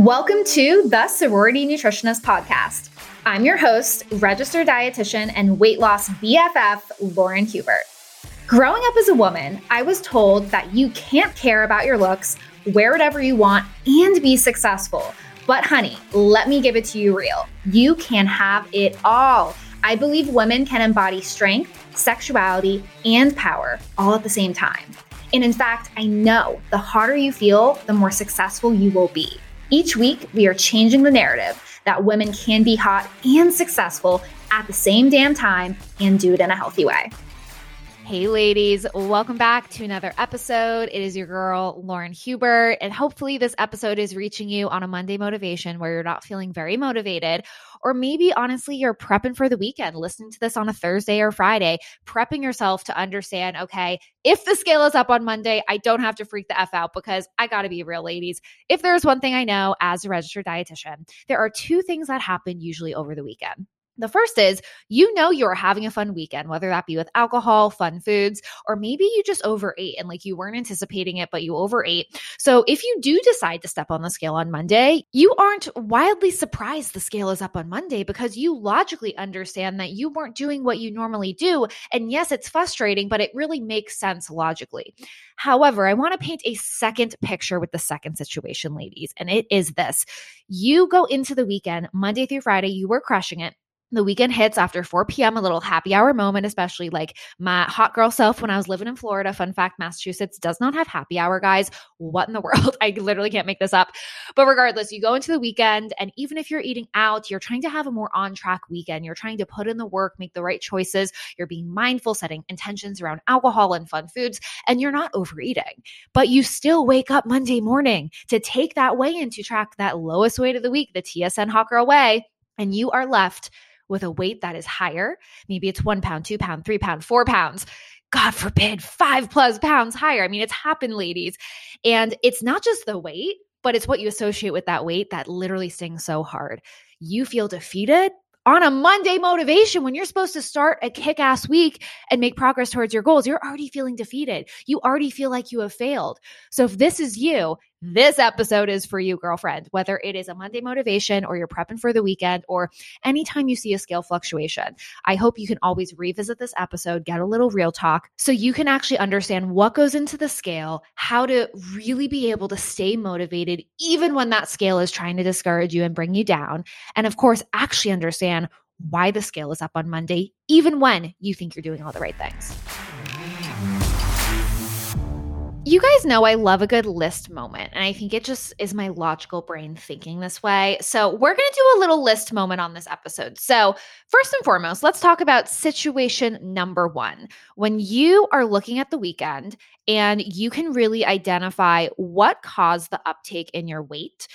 Welcome to the Sorority Nutritionist Podcast. I'm your host, registered dietitian and weight loss BFF, Lauren Hubert. Growing up as a woman, I was told that you can't care about your looks, wear whatever you want, and be successful. But, honey, let me give it to you real. You can have it all. I believe women can embody strength, sexuality, and power all at the same time. And in fact, I know the harder you feel, the more successful you will be. Each week, we are changing the narrative that women can be hot and successful at the same damn time and do it in a healthy way. Hey, ladies, welcome back to another episode. It is your girl, Lauren Hubert, and hopefully, this episode is reaching you on a Monday motivation where you're not feeling very motivated, or maybe honestly, you're prepping for the weekend, listening to this on a Thursday or Friday, prepping yourself to understand okay, if the scale is up on Monday, I don't have to freak the F out because I got to be real, ladies. If there's one thing I know as a registered dietitian, there are two things that happen usually over the weekend. The first is you know you're having a fun weekend, whether that be with alcohol, fun foods, or maybe you just overate and like you weren't anticipating it, but you overate. So if you do decide to step on the scale on Monday, you aren't wildly surprised the scale is up on Monday because you logically understand that you weren't doing what you normally do. And yes, it's frustrating, but it really makes sense logically. However, I want to paint a second picture with the second situation, ladies, and it is this. You go into the weekend, Monday through Friday, you were crushing it the weekend hits after 4 p.m., a little happy hour moment, especially like my hot girl self when I was living in Florida. Fun fact Massachusetts does not have happy hour, guys. What in the world? I literally can't make this up. But regardless, you go into the weekend, and even if you're eating out, you're trying to have a more on track weekend. You're trying to put in the work, make the right choices. You're being mindful, setting intentions around alcohol and fun foods, and you're not overeating. But you still wake up Monday morning to take that weigh in to track that lowest weight of the week, the TSN hot girl weigh, and you are left with a weight that is higher. Maybe it's one pound, two pound, three pound, four pounds. God forbid, five plus pounds higher. I mean, it's happened, ladies. And it's not just the weight, but it's what you associate with that weight that literally stings so hard. You feel defeated on a Monday motivation when you're supposed to start a kick ass week and make progress towards your goals. You're already feeling defeated. You already feel like you have failed. So if this is you, this episode is for you, girlfriend, whether it is a Monday motivation or you're prepping for the weekend or anytime you see a scale fluctuation. I hope you can always revisit this episode, get a little real talk so you can actually understand what goes into the scale, how to really be able to stay motivated, even when that scale is trying to discourage you and bring you down. And of course, actually understand why the scale is up on Monday, even when you think you're doing all the right things. You guys know I love a good list moment, and I think it just is my logical brain thinking this way. So, we're going to do a little list moment on this episode. So, first and foremost, let's talk about situation number one. When you are looking at the weekend and you can really identify what caused the uptake in your weight,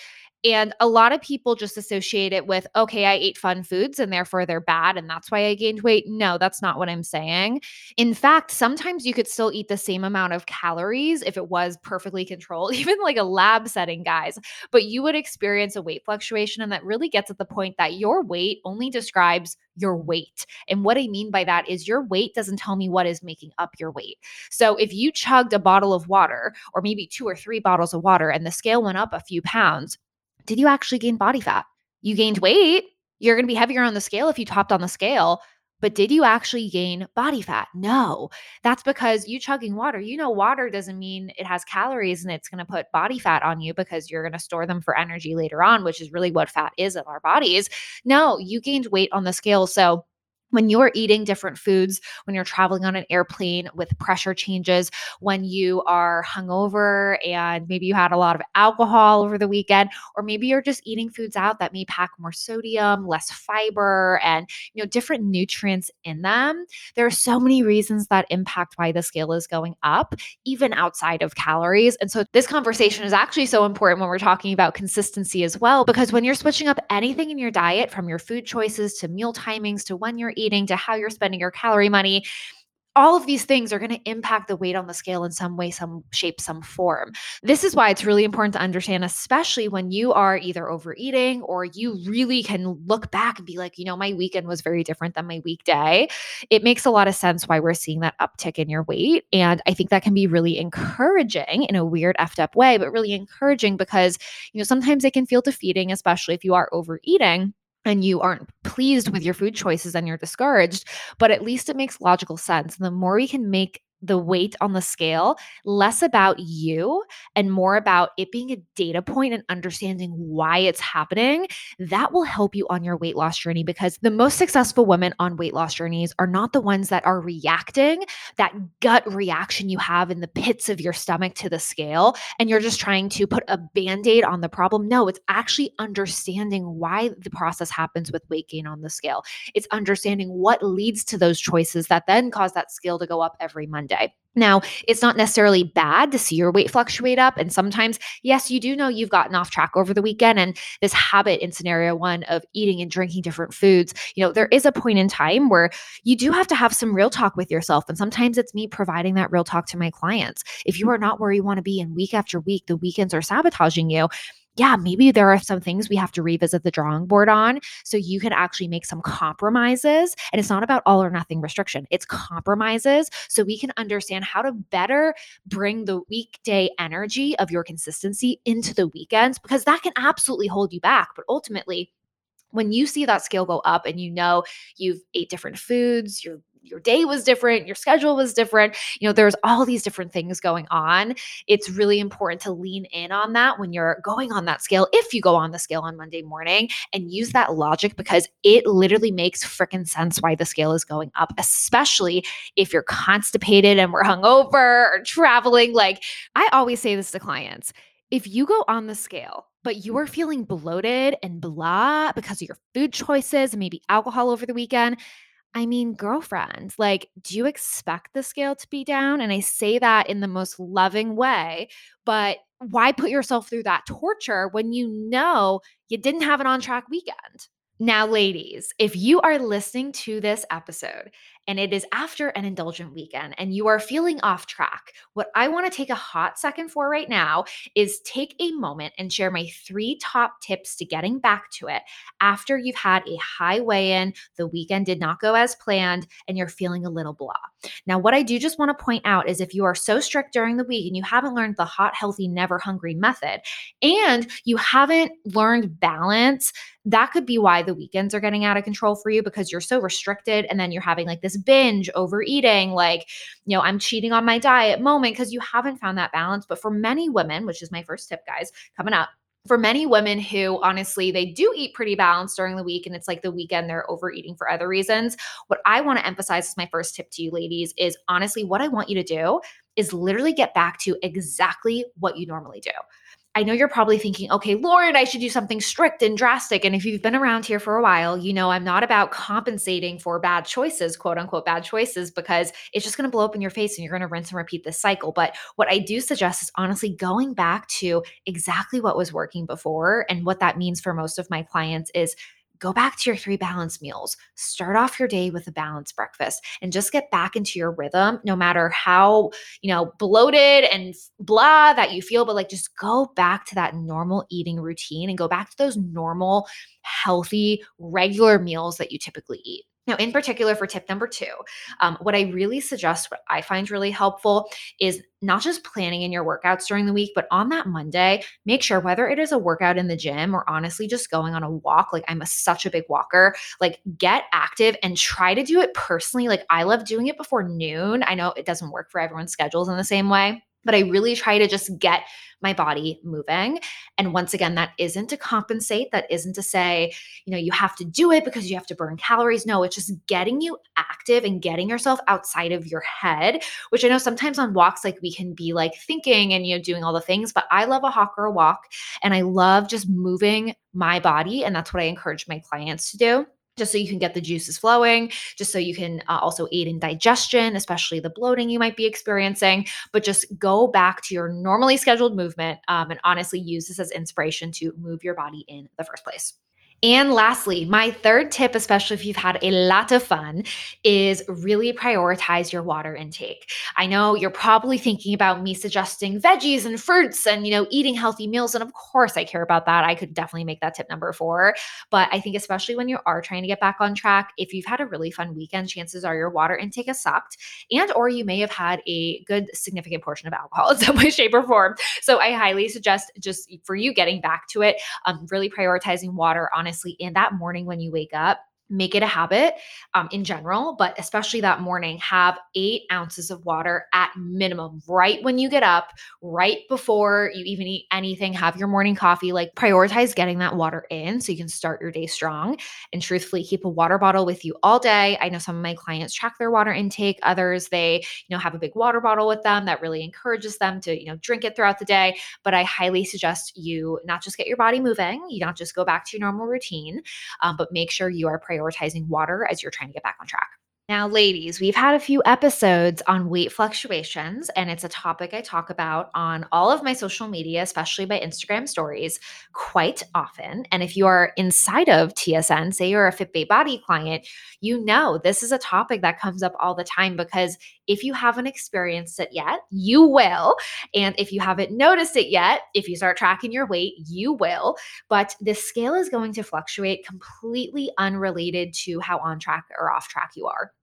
and a lot of people just associate it with, okay, I ate fun foods and therefore they're bad and that's why I gained weight. No, that's not what I'm saying. In fact, sometimes you could still eat the same amount of calories if it was perfectly controlled, even like a lab setting, guys, but you would experience a weight fluctuation. And that really gets at the point that your weight only describes your weight. And what I mean by that is your weight doesn't tell me what is making up your weight. So if you chugged a bottle of water or maybe two or three bottles of water and the scale went up a few pounds, did you actually gain body fat? You gained weight. You're going to be heavier on the scale if you topped on the scale. But did you actually gain body fat? No. That's because you chugging water, you know, water doesn't mean it has calories and it's going to put body fat on you because you're going to store them for energy later on, which is really what fat is in our bodies. No, you gained weight on the scale. So, when you're eating different foods, when you're traveling on an airplane with pressure changes, when you are hungover and maybe you had a lot of alcohol over the weekend, or maybe you're just eating foods out that may pack more sodium, less fiber, and you know different nutrients in them. There are so many reasons that impact why the scale is going up, even outside of calories. And so this conversation is actually so important when we're talking about consistency as well, because when you're switching up anything in your diet, from your food choices to meal timings to when you're eating to how you're spending your calorie money all of these things are going to impact the weight on the scale in some way, some shape, some form. This is why it's really important to understand, especially when you are either overeating or you really can look back and be like, you know, my weekend was very different than my weekday. It makes a lot of sense why we're seeing that uptick in your weight. And I think that can be really encouraging in a weird, effed up way, but really encouraging because, you know, sometimes it can feel defeating, especially if you are overeating and you aren't pleased with your food choices and you're discouraged, but at least it makes logical sense. And the more we can make the weight on the scale less about you and more about it being a data point and understanding why it's happening, that will help you on your weight loss journey because the most successful women on weight loss journeys are not the ones that are reacting, that gut reaction you have in the pits of your stomach to the scale, and you're just trying to put a band aid on the problem. No, it's actually understanding why the process happens with weight gain on the scale. It's understanding what leads to those choices that then cause that scale to go up every Monday day. Now, it's not necessarily bad to see your weight fluctuate up. And sometimes, yes, you do know you've gotten off track over the weekend. And this habit in scenario one of eating and drinking different foods, you know, there is a point in time where you do have to have some real talk with yourself. And sometimes it's me providing that real talk to my clients. If you mm. are not where you want to be and week after week, the weekends are sabotaging you, yeah, maybe there are some things we have to revisit the drawing board on so you can actually make some compromises. And it's not about all or nothing restriction, it's compromises so we can understand how to better bring the weekday energy of your consistency into the weekends because that can absolutely hold you back. But ultimately, when you see that scale go up and you know you've ate different foods, you're your day was different, your schedule was different. You know, there's all these different things going on. It's really important to lean in on that when you're going on that scale, if you go on the scale on Monday morning and use that logic because it literally makes freaking sense why the scale is going up, especially if you're constipated and we're hungover or traveling. Like I always say this to clients if you go on the scale, but you are feeling bloated and blah because of your food choices and maybe alcohol over the weekend, I mean, girlfriend, like, do you expect the scale to be down? And I say that in the most loving way, but why put yourself through that torture when you know you didn't have an on track weekend? Now, ladies, if you are listening to this episode and it is after an indulgent weekend and you are feeling off track, what I want to take a hot second for right now is take a moment and share my three top tips to getting back to it after you've had a high weigh in, the weekend did not go as planned, and you're feeling a little blah. Now, what I do just want to point out is if you are so strict during the week and you haven't learned the hot, healthy, never hungry method, and you haven't learned balance, that could be why the weekends are getting out of control for you because you're so restricted and then you're having like this binge overeating like you know i'm cheating on my diet moment because you haven't found that balance. But for many women which is my first tip guys coming up for many women who honestly they do eat pretty balanced during the week and it's like the weekend they're overeating for other reasons what i want to emphasize as my first tip to you ladies is honestly what i want you to do is literally get back to exactly what you normally do I know you're probably thinking, okay, Lauren, I should do something strict and drastic. And if you've been around here for a while, you know I'm not about compensating for bad choices, quote unquote, bad choices, because it's just going to blow up in your face and you're going to rinse and repeat this cycle. But what I do suggest is honestly going back to exactly what was working before. And what that means for most of my clients is go back to your three balanced meals. Start off your day with a balanced breakfast and just get back into your rhythm no matter how, you know, bloated and blah that you feel, but like just go back to that normal eating routine and go back to those normal, healthy, regular meals that you typically eat. Now, in particular, for tip number two, um, what I really suggest, what I find really helpful is not just planning in your workouts during the week, but on that Monday, make sure whether it is a workout in the gym or honestly just going on a walk, like I'm a, such a big walker, like get active and try to do it personally. Like I love doing it before noon. I know it doesn't work for everyone's schedules in the same way but I really try to just get my body moving. And once again, that isn't to compensate, that isn't to say, you know, you have to do it because you have to burn calories. No, it's just getting you active and getting yourself outside of your head, which I know sometimes on walks, like we can be like thinking and, you know, doing all the things, but I love a hawk or a walk and I love just moving my body. And that's what I encourage my clients to do just so you can get the juices flowing, just so you can uh, also aid in digestion, especially the bloating you might be experiencing. But just go back to your normally scheduled movement um, and honestly use this as inspiration to move your body in the first place. And lastly, my third tip, especially if you've had a lot of fun, is really prioritize your water intake. I know you're probably thinking about me suggesting veggies and fruits and, you know, eating healthy meals. And of course, I care about that. I could definitely make that tip number four. But I think, especially when you are trying to get back on track, if you've had a really fun weekend, chances are your water intake has sucked. And, or you may have had a good significant portion of alcohol in some way, shape, or form. So I highly suggest just for you getting back to it, um, really prioritizing water, honestly honestly in that morning when you wake up make it a habit um, in general, but especially that morning, have eight ounces of water at minimum right when you get up, right before you even eat anything. Have your morning coffee. Like prioritize getting that water in so you can start your day strong. And truthfully, keep a water bottle with you all day. I know some of my clients track their water intake. Others, they you know have a big water bottle with them that really encourages them to you know drink it throughout the day. But I highly suggest you not just get your body moving, you not just go back to your normal routine, um, but make sure you are prioritizing water as you're trying to get back on track. Now, ladies, we've had a few episodes on weight fluctuations, and it's a topic I talk about on all of my social media, especially my Instagram stories, quite often. And if you are inside of TSN, say you're a Fit Babe Body client, you know this is a topic that comes up all the time because if you haven't experienced it yet, you will. And if you haven't noticed it yet, if you start tracking your weight, you will. But the scale is going to fluctuate completely unrelated to how on track or off track you are.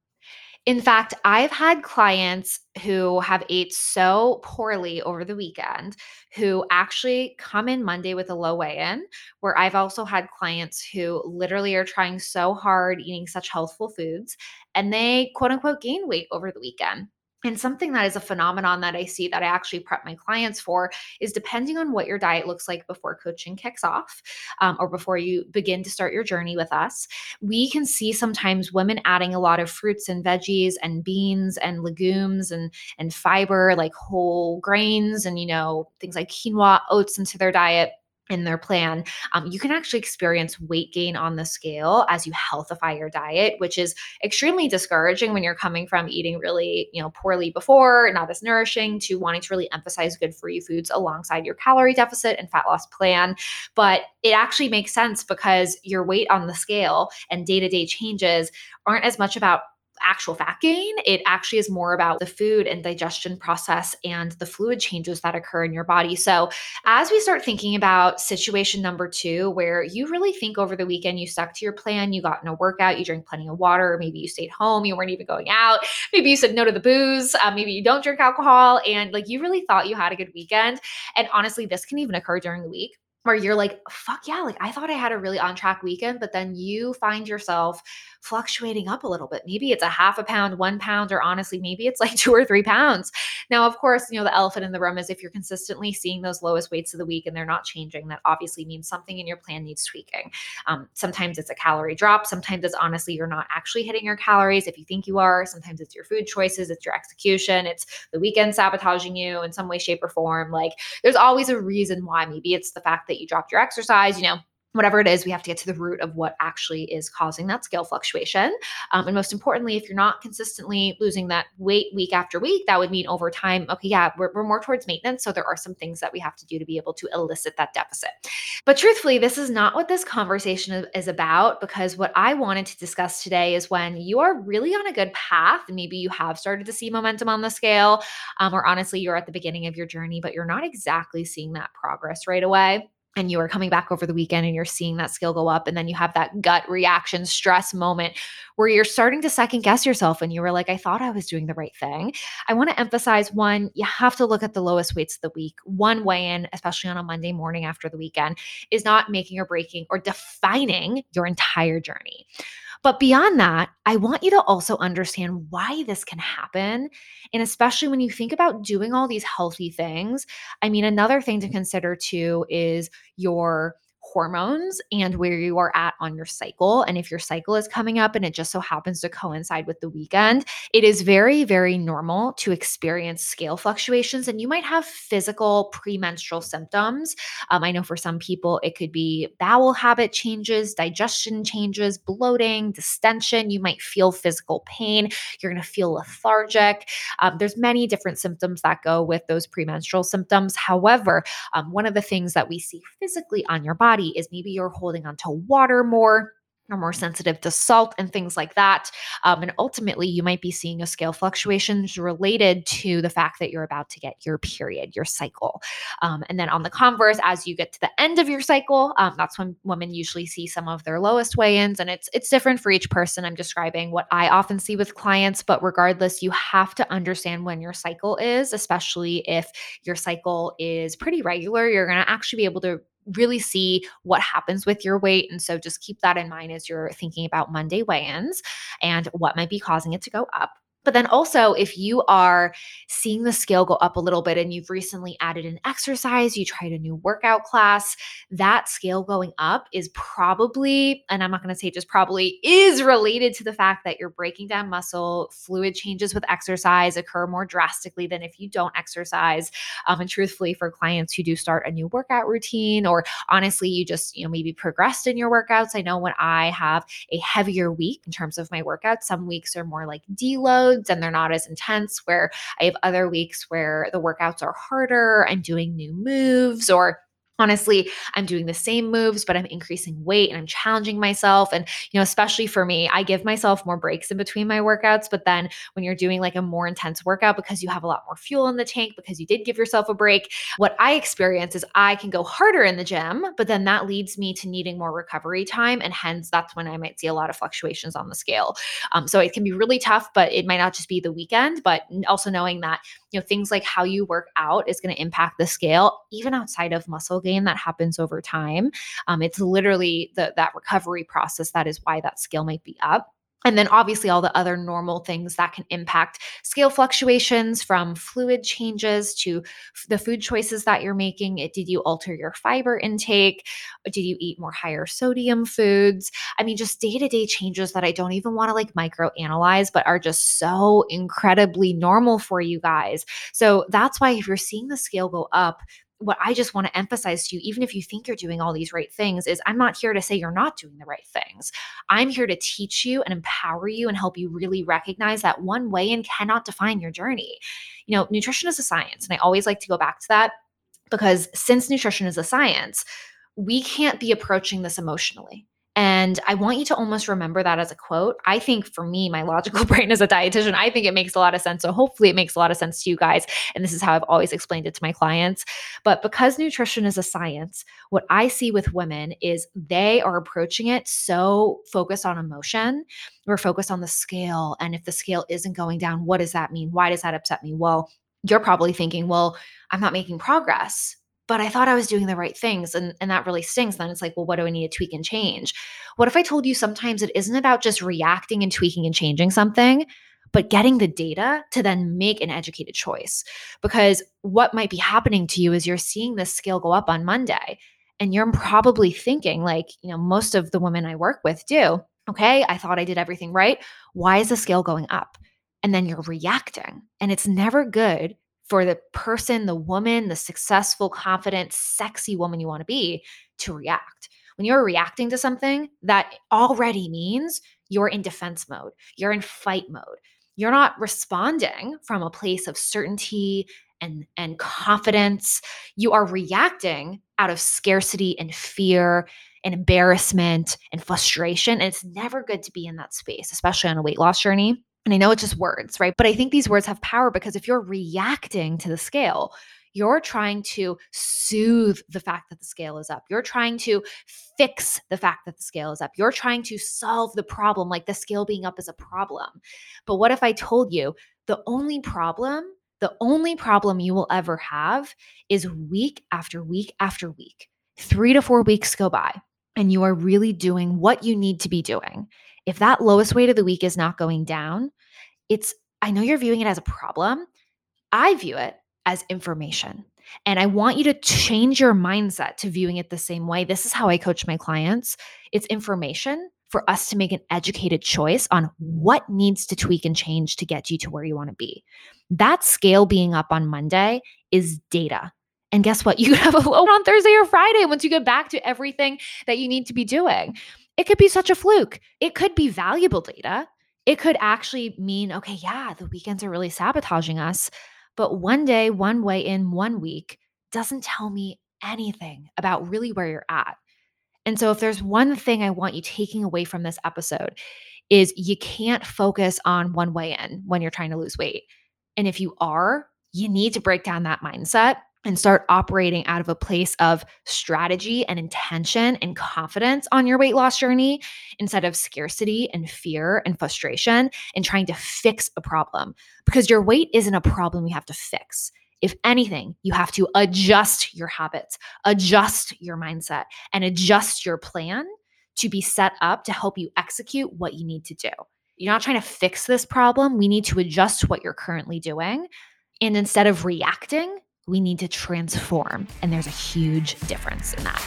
In fact, I've had clients who have ate so poorly over the weekend who actually come in Monday with a low weigh in, where I've also had clients who literally are trying so hard eating such healthful foods and they quote unquote gain weight over the weekend. And something that is a phenomenon that I see that I actually prep my clients for is depending on what your diet looks like before coaching kicks off um, or before you begin to start your journey with us, we can see sometimes women adding a lot of fruits and veggies and beans and legumes and, and fiber like whole grains and, you know, things like quinoa, oats into their diet in their plan, um, you can actually experience weight gain on the scale as you healthify your diet, which is extremely discouraging when you're coming from eating really, you know, poorly before, not as nourishing, to wanting to really emphasize good for you foods alongside your calorie deficit and fat loss plan. But it actually makes sense because your weight on the scale and day to day changes aren't as much about actual fat gain. It actually is more about the food and digestion process and the fluid changes that occur in your body. So, as we start thinking about situation number two, where you really think over the weekend you stuck to your plan, you got in a workout, you drank plenty of water, maybe you stayed home, you weren't even going out, maybe you said no to the booze, uh, maybe you don't drink alcohol, and like you really thought you had a good weekend. And honestly, this can even occur during the week where you're like, fuck yeah, like I thought I had a really on track weekend, but then you find yourself fluctuating up a little bit. Maybe it's a half a pound, one pound, or honestly, maybe it's like two or three pounds. Now, of course, you know, the elephant in the room is if you're consistently seeing those lowest weights of the week and they're not changing, that obviously means something in your plan needs tweaking. Um, sometimes it's a calorie drop. Sometimes it's honestly, you're not actually hitting your calories if you think you are. Sometimes it's your food choices, it's your execution, it's the weekend sabotaging you in some way, shape, or form. Like there's always a reason why. Maybe it's the fact that that you dropped your exercise, you know, whatever it is, we have to get to the root of what actually is causing that scale fluctuation. Um, and most importantly, if you're not consistently losing that weight week after week, that would mean over time, okay, yeah, we're, we're more towards maintenance. So there are some things that we have to do to be able to elicit that deficit. But truthfully, this is not what this conversation is about because what I wanted to discuss today is when you are really on a good path, and maybe you have started to see momentum on the scale, um, or honestly, you're at the beginning of your journey, but you're not exactly seeing that progress right away and you are coming back over the weekend and you're seeing that skill go up and then you have that gut reaction stress moment where you're starting to second guess yourself and you were like i thought i was doing the right thing. I want to emphasize one you have to look at the lowest weights of the week. One weigh in especially on a monday morning after the weekend is not making or breaking or defining your entire journey but beyond that, I want you to also understand why this can happen. And especially when you think about doing all these healthy things, I mean, another thing to consider too is your hormones and where you are at on your cycle. And if your cycle is coming up and it just so happens to coincide with the weekend, it is very, very normal to experience scale fluctuations. And you might have physical premenstrual symptoms. Um, I know for some people, it could be bowel habit changes, digestion changes, bloating, distension. You might feel physical pain. You're going to feel lethargic. Um, there's many different symptoms that go with those premenstrual symptoms. However, um, one of the things that we see physically on your body body is maybe you're holding onto water more are more sensitive to salt and things like that. Um, and ultimately, you might be seeing a scale fluctuations related to the fact that you're about to get your period, your cycle. Um, and then on the converse, as you get to the end of your cycle, um, that's when women usually see some of their lowest weigh-ins, and it's it's different for each person. I'm describing what I often see with clients, but regardless, you have to understand when your cycle is, especially if your cycle is pretty regular. You're going to actually be able to really see what happens with your weight. And so just keep that in mind as you're thinking about Monday weigh ins and what might be causing it to go up. But then also, if you are seeing the scale go up a little bit and you've recently added an exercise, you tried a new workout class, that scale going up is probably, and I'm not going to say just probably, is related to the fact that you're breaking down muscle. Fluid changes with exercise occur more drastically than if you don't exercise. Um, and truthfully, for clients who do start a new workout routine, or honestly, you just, you know, maybe progressed in your workouts. I know when I have a heavier week in terms of my workouts, some weeks are more like deload loads and they're not as intense. Where I have other weeks where the workouts are harder, I'm doing new moves or honestly i'm doing the same moves but i'm increasing weight and i'm challenging myself. And you know especially for me i give myself more breaks in between my workouts but then when you're doing like a more intense workout because you have a lot more fuel in the tank because you did give yourself a break what i experience is i can go harder in the gym but then that leads me to needing more recovery time and hence that's when i might see a lot of fluctuations on the scale. Um, so it can be really tough but it might not just be the weekend but also knowing that you know things like how you work out is going to impact the scale even outside of muscle gain that happens over time um, it's literally the, that recovery process that is why that scale might be up and then obviously all the other normal things that can impact scale fluctuations from fluid changes to the food choices that you're making. It, did you alter your fiber intake? Did you eat more higher sodium foods? I mean, just day to day changes that I don't even want to like micro analyze, but are just so incredibly normal for you guys. So that's why if you're seeing the scale go up, what I just want to emphasize to you, even if you think you're doing all these right things, is I'm not here to say you're not doing the right things. I'm here to teach you and empower you and help you really recognize that one way and cannot define your journey. You know, nutrition is a science. And I always like to go back to that because since nutrition is a science, we can't be approaching this emotionally. And I want you to almost remember that as a quote. I think for me, my logical brain as a dietitian, I think it makes a lot of sense. So hopefully it makes a lot of sense to you guys. And this is how I've always explained it to my clients. But because nutrition is a science, what I see with women is they are approaching it so focused on emotion. We're focused on the scale. And if the scale isn't going down, what does that mean? Why does that upset me? Well, you're probably thinking, well, I'm not making progress but I thought I was doing the right things. And, and that really stings. Then it's like, well, what do I need to tweak and change? What if I told you sometimes it isn't about just reacting and tweaking and changing something, but getting the data to then make an educated choice? Because what might be happening to you is you're seeing this scale go up on Monday. And you're probably thinking, like, you know, most of the women I work with do, okay, I thought I did everything right. Why is the scale going up? And then you're reacting. And it's never good for the person, the woman, the successful, confident, sexy woman you want to be to react. When you're reacting to something, that already means you're in defense mode, you're in fight mode. You're not responding from a place of certainty and, and confidence. You are reacting out of scarcity and fear and embarrassment and frustration. And it's never good to be in that space, especially on a weight loss journey. And I know it's just words, right? But I think these words have power because if you're reacting to the scale, you're trying to soothe the fact that the scale is up. You're trying to fix the fact that the scale is up. You're trying to solve the problem, like the scale being up is a problem. But what if I told you the only problem, the only problem you will ever have is week after week after week? Three to four weeks go by, and you are really doing what you need to be doing if that lowest weight of the week is not going down, it's, I know you're viewing it as a problem. I view it as information. And I want you to change your mindset to viewing it the same way. This is how I coach my clients it's information for us to make an educated choice on what needs to tweak and change to get you to where you want to be. That scale being up on Monday is data. And guess what? You could have a low on Thursday or Friday once you get back to everything that you need to be doing. It could be such a fluke. It could be valuable data. It could actually mean, okay, yeah, the weekends are really sabotaging us. But one day, one weigh in one week doesn't tell me anything about really where you're at. And so if there's one thing I want you taking away from this episode is you can't focus on one way in when you're trying to lose weight. And if you are, you need to break down that mindset and start operating out of a place of strategy and intention and confidence on your weight loss journey instead of scarcity and fear and frustration and trying to fix a problem because your weight isn't a problem you have to fix. If anything, you have to adjust your habits, adjust your mindset, and adjust your plan to be set up to help you execute what you need to do. You're not trying to fix this problem. We need to adjust what you're currently doing. And instead of reacting, we need to transform. And there's a huge difference in that.